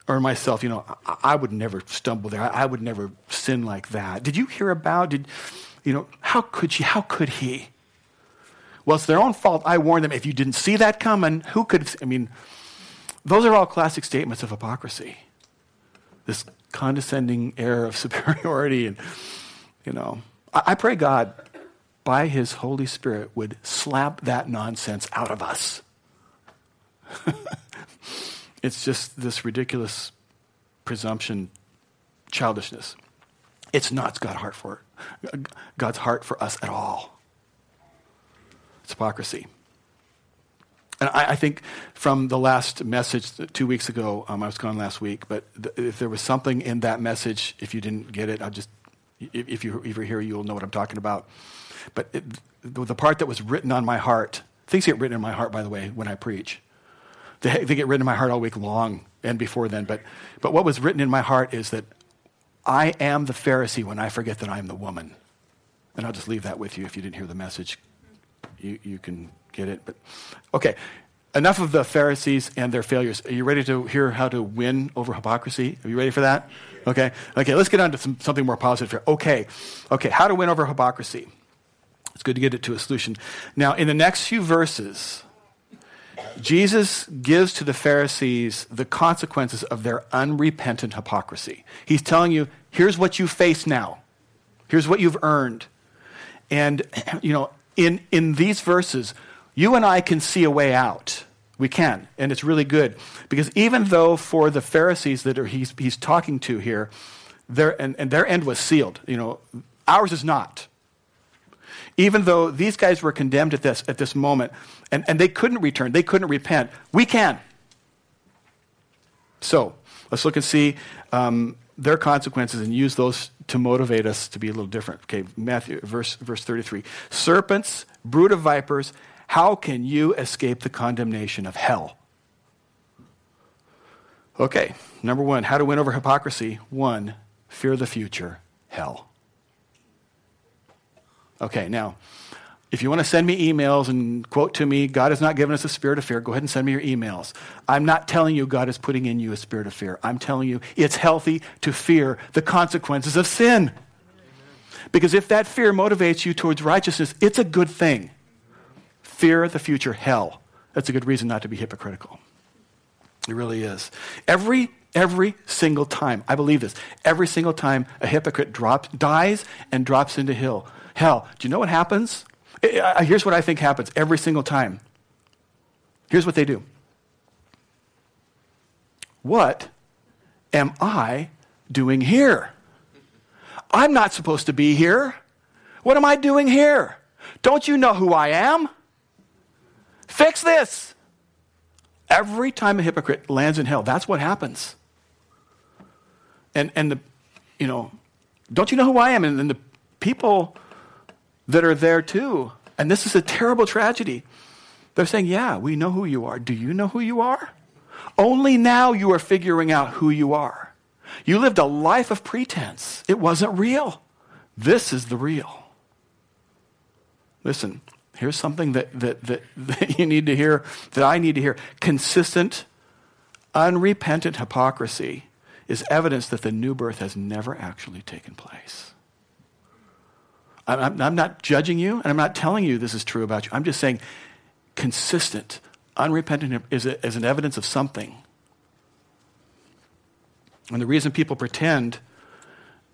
Or myself, you know, I, I would never stumble there. I, I, would never sin like that. Did you hear about, did, you know, how could she, how could he? Well, it's their own fault. I warned them. If you didn't see that coming, who could, I mean, those are all classic statements of hypocrisy. This condescending air of superiority. And, you know, I, I pray God, by his Holy Spirit, would slap that nonsense out of us. it's just this ridiculous presumption, childishness. It's not God's heart for God's heart for us at all. It's hypocrisy. And I, I, think from the last message two weeks ago, um, I was gone last week, but th- if there was something in that message, if you didn't get it, I'll just, if, if, you, if you're here, you'll know what I'm talking about. But it, the, part that was written on my heart, things get written in my heart, by the way, when I preach. They, they get written in my heart all week long and before then. But, but what was written in my heart is that I am the Pharisee when I forget that I am the woman. And I'll just leave that with you if you didn't hear the message. You, you can get it. But okay, enough of the Pharisees and their failures. Are you ready to hear how to win over hypocrisy? Are you ready for that? Okay. Okay. Let's get on to some, something more positive here. Okay. Okay. How to win over hypocrisy. It's good to get it to a solution. Now, in the next few verses, Jesus gives to the Pharisees the consequences of their unrepentant hypocrisy. He's telling you, here's what you face now. Here's what you've earned. And, you know, in, in these verses, you and I can see a way out. We can, and it's really good. Because even though for the Pharisees that are, he's, he's talking to here, their, and, and their end was sealed, you know, ours is not. Even though these guys were condemned at this, at this moment, and, and they couldn't return, they couldn't repent, we can. So, let's look and see um, their consequences and use those to motivate us to be a little different. Okay, Matthew, verse, verse 33. Serpents, brood of vipers, how can you escape the condemnation of hell? Okay, number one, how to win over hypocrisy. One, fear the future, hell. Okay, now, if you want to send me emails and quote to me, God has not given us a spirit of fear, go ahead and send me your emails. I'm not telling you God is putting in you a spirit of fear. I'm telling you it's healthy to fear the consequences of sin. Because if that fear motivates you towards righteousness, it's a good thing fear the future, hell. That's a good reason not to be hypocritical. It really is. Every every single time, I believe this. Every single time a hypocrite drops, dies and drops into hell. Hell. Do you know what happens? Here's what I think happens every single time. Here's what they do. What am I doing here? I'm not supposed to be here. What am I doing here? Don't you know who I am? Fix this. Every time a hypocrite lands in hell, that's what happens. And, and the, you know, don't you know who I am? And, and the people that are there too. And this is a terrible tragedy. They're saying, Yeah, we know who you are. Do you know who you are? Only now you are figuring out who you are. You lived a life of pretense, it wasn't real. This is the real. Listen, here's something that, that, that, that you need to hear, that I need to hear. Consistent, unrepentant hypocrisy is evidence that the new birth has never actually taken place. I'm, I'm, not judging you, and I'm not telling you this is true about you. I'm just saying consistent, unrepentant is, a, is an evidence of something. And the reason people pretend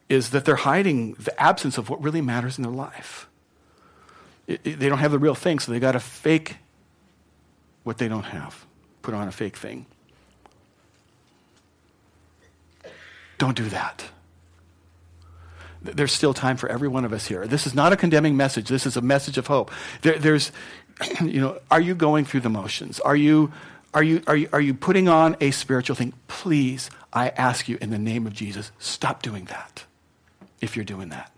is that they're hiding the absence of what really matters in their life. It, it, they don't have the real thing, so they got to fake what they don't have, put on a fake thing. Don't do that. There's still time for every one of us here. This is not a condemning message. This is a message of hope. There, there's, you know, are you going through the motions? Are you, are you, are you, are you putting on a spiritual thing? Please, I ask you in the name of Jesus, stop doing that if you're doing that.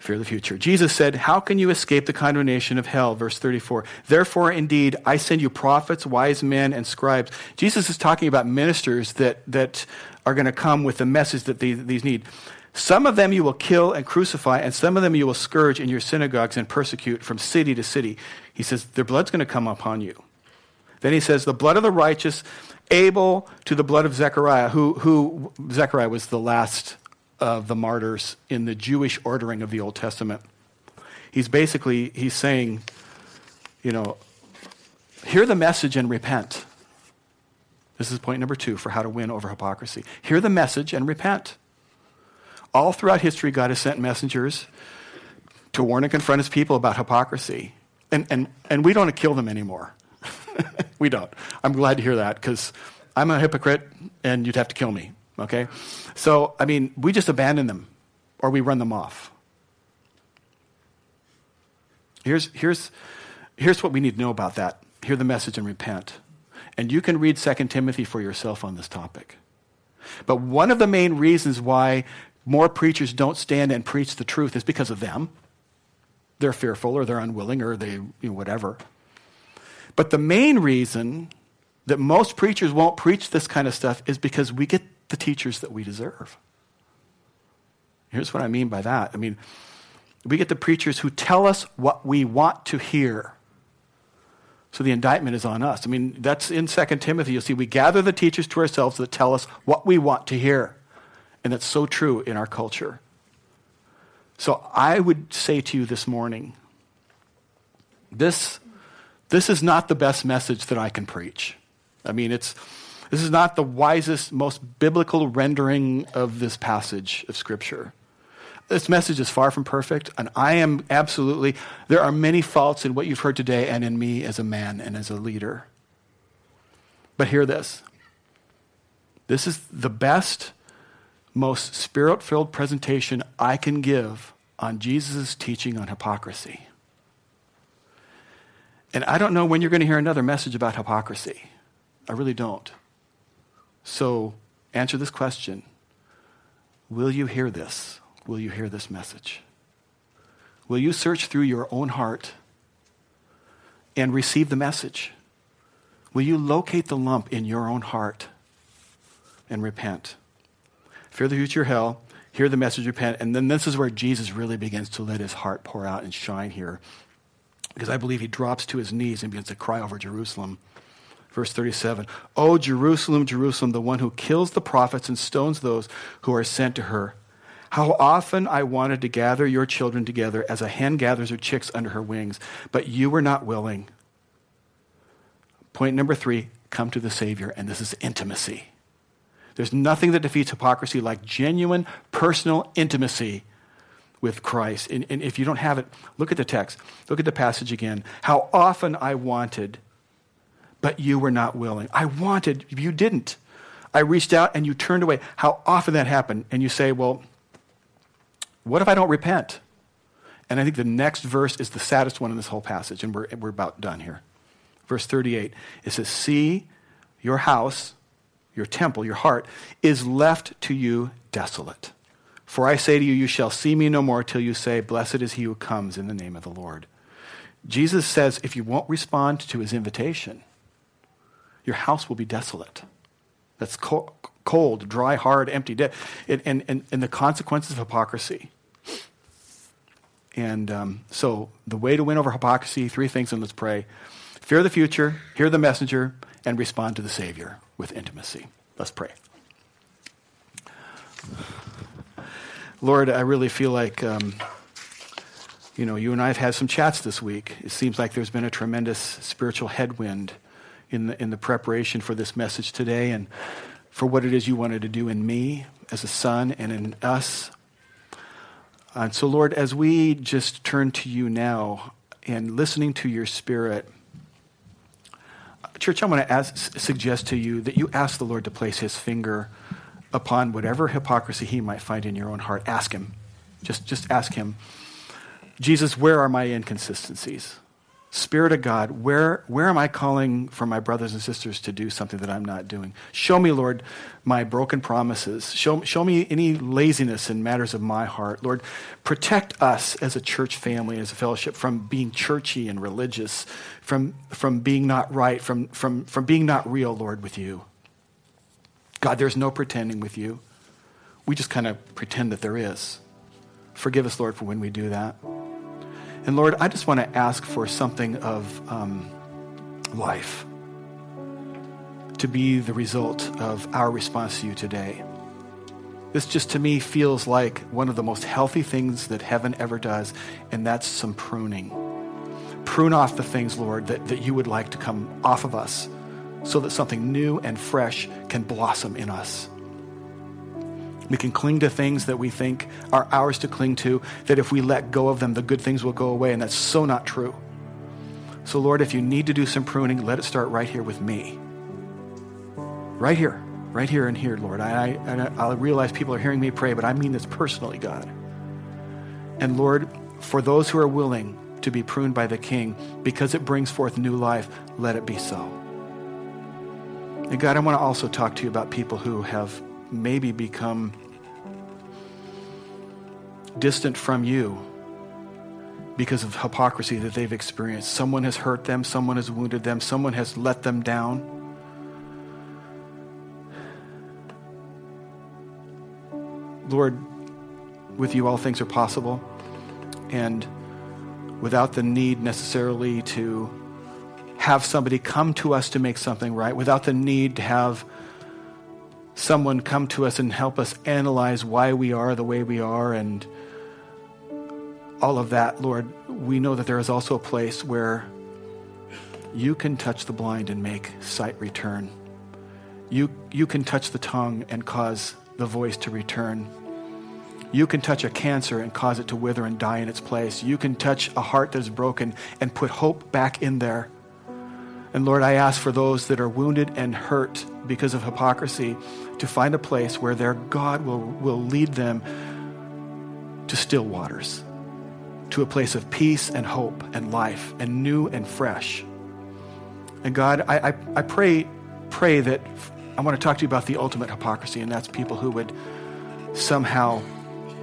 Fear the future. Jesus said, How can you escape the condemnation of hell? Verse 34. Therefore, indeed, I send you prophets, wise men, and scribes. Jesus is talking about ministers that, that are going to come with the message that these, these need. Some of them you will kill and crucify, and some of them you will scourge in your synagogues and persecute from city to city. He says, Their blood's going to come upon you. Then he says, The blood of the righteous, Abel to the blood of Zechariah, who, who Zechariah was the last of the martyrs in the Jewish ordering of the Old Testament. He's basically he's saying, you know, hear the message and repent. This is point number two for how to win over hypocrisy. Hear the message and repent. All throughout history, God has sent messengers to warn and confront his people about hypocrisy. And, and, and we don't kill them anymore. we don't. I'm glad to hear that because I'm a hypocrite and you'd have to kill me. Okay? So, I mean, we just abandon them or we run them off. Here's, here's, here's what we need to know about that. Hear the message and repent. And you can read 2 Timothy for yourself on this topic. But one of the main reasons why more preachers don't stand and preach the truth is because of them. They're fearful or they're unwilling or they, you know, whatever. But the main reason that most preachers won't preach this kind of stuff is because we get the teachers that we deserve. Here's what I mean by that. I mean, we get the preachers who tell us what we want to hear. So the indictment is on us. I mean, that's in 2 Timothy. You'll see we gather the teachers to ourselves that tell us what we want to hear. And that's so true in our culture. So I would say to you this morning this, this is not the best message that I can preach. I mean, it's, this is not the wisest, most biblical rendering of this passage of Scripture. This message is far from perfect, and I am absolutely, there are many faults in what you've heard today and in me as a man and as a leader. But hear this this is the best, most spirit filled presentation I can give on Jesus' teaching on hypocrisy. And I don't know when you're going to hear another message about hypocrisy. I really don't. So answer this question Will you hear this? Will you hear this message? Will you search through your own heart and receive the message? Will you locate the lump in your own heart and repent? Fear the future hell, hear the message, repent. And then this is where Jesus really begins to let his heart pour out and shine here. Because I believe he drops to his knees and begins to cry over Jerusalem. Verse 37 O Jerusalem, Jerusalem, the one who kills the prophets and stones those who are sent to her. How often I wanted to gather your children together as a hen gathers her chicks under her wings, but you were not willing. Point number three come to the Savior, and this is intimacy. There's nothing that defeats hypocrisy like genuine personal intimacy with Christ. And, and, if you don't have it, look at the text. Look at the passage again. How often I wanted, but you were not willing. I wanted, you didn't. I reached out and you turned away. How often that happened? And you say, well, what if I don't repent? And I think the next verse is the saddest one in this whole passage, and we're, we're about done here. Verse 38 it says, See, your house, your temple, your heart, is left to you desolate. For I say to you, you shall see me no more till you say, Blessed is he who comes in the name of the Lord. Jesus says, if you won't respond to his invitation, your house will be desolate. That's cold, dry, hard, empty, dead. And, and, and, the consequences of hypocrisy. And um, so, the way to win over hypocrisy, three things, and let's pray fear the future, hear the messenger, and respond to the Savior with intimacy. Let's pray. Lord, I really feel like, um, you know, you and I have had some chats this week. It seems like there's been a tremendous spiritual headwind in the, in the preparation for this message today and for what it is you wanted to do in me as a son and in us. And so, Lord, as we just turn to you now and listening to your spirit, church, I want to ask, suggest to you that you ask the Lord to place his finger upon whatever hypocrisy he might find in your own heart. Ask him. Just, just ask him. Jesus, where are my inconsistencies? Spirit of God, where, where am I calling for my brothers and sisters to do something that I'm not doing? Show me, Lord, my broken promises. Show, show me any laziness in matters of my heart. Lord, protect us as a church family, as a fellowship, from being churchy and religious, from, from being not right, from, from, from being not real, Lord, with you. God, there's no pretending with you. We just kind of pretend that there is. Forgive us, Lord, for when we do that. And Lord, I just want to ask for something of um, life to be the result of our response to you today. This just to me feels like one of the most healthy things that heaven ever does, and that's some pruning. Prune off the things, Lord, that, that you would like to come off of us so that something new and fresh can blossom in us. We can cling to things that we think are ours to cling to, that if we let go of them, the good things will go away, and that's so not true. So, Lord, if you need to do some pruning, let it start right here with me. Right here, right here and here, Lord. I, I, I realize people are hearing me pray, but I mean this personally, God. And Lord, for those who are willing to be pruned by the King, because it brings forth new life, let it be so. And God, I want to also talk to you about people who have maybe become distant from you because of hypocrisy that they've experienced. Someone has hurt them, someone has wounded them, someone has let them down. Lord, with you all things are possible. And without the need necessarily to have somebody come to us to make something right, without the need to have someone come to us and help us analyze why we are the way we are and all of that, Lord, we know that there is also a place where you can touch the blind and make sight return. You, you can touch the tongue and cause the voice to return. You can touch a cancer and cause it to wither and die in its place. You can touch a heart that is broken and put hope back in there. And Lord, I ask for those that are wounded and hurt because of hypocrisy to find a place where their God will, will lead them to still waters, to a place of peace and hope and life and new and fresh. And God, I, I, I pray, pray that I want to talk to you about the ultimate hypocrisy, and that's people who would somehow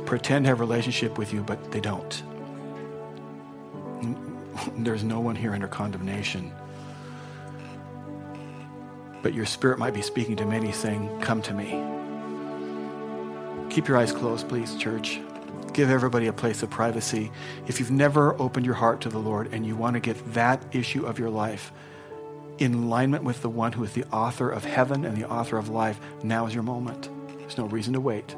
pretend to have a relationship with you, but they don't. There's no one here under condemnation but your spirit might be speaking to many saying, Come to me. Keep your eyes closed, please, church. Give everybody a place of privacy. If you've never opened your heart to the Lord and you want to get that issue of your life in alignment with the one who is the author of heaven and the author of life, now is your moment. There's no reason to wait.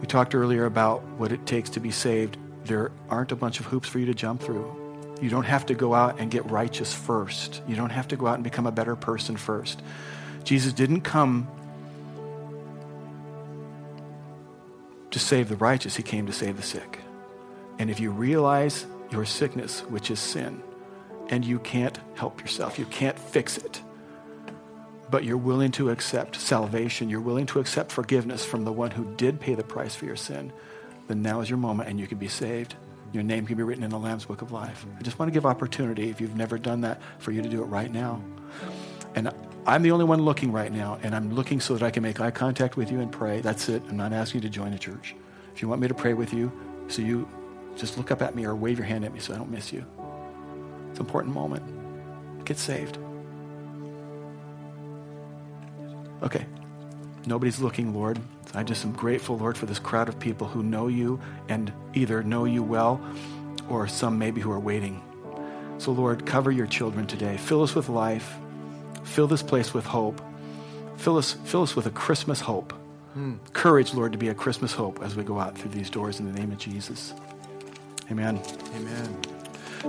We talked earlier about what it takes to be saved. There aren't a bunch of hoops for you to jump through. You don't have to go out and get righteous first. You don't have to go out and become a better person first. Jesus didn't come to save the righteous, he came to save the sick. And if you realize your sickness, which is sin, and you can't help yourself, you can't fix it, but you're willing to accept salvation, you're willing to accept forgiveness from the one who did pay the price for your sin, then now is your moment and you can be saved. Your name can be written in the Lamb's Book of Life. I just want to give opportunity, if you've never done that, for you to do it right now. And I'm the only one looking right now, and I'm looking so that I can make eye contact with you and pray. That's it. I'm not asking you to join a church. If you want me to pray with you, so you just look up at me or wave your hand at me so I don't miss you. It's an important moment. Get saved. Okay. Nobody's looking, Lord. I just am grateful, Lord, for this crowd of people who know you and either know you well or some maybe who are waiting. So, Lord, cover your children today. Fill us with life. Fill this place with hope. Fill us, fill us with a Christmas hope. Hmm. Courage, Lord, to be a Christmas hope as we go out through these doors in the name of Jesus. Amen. Amen.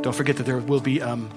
Don't forget that there will be. Um,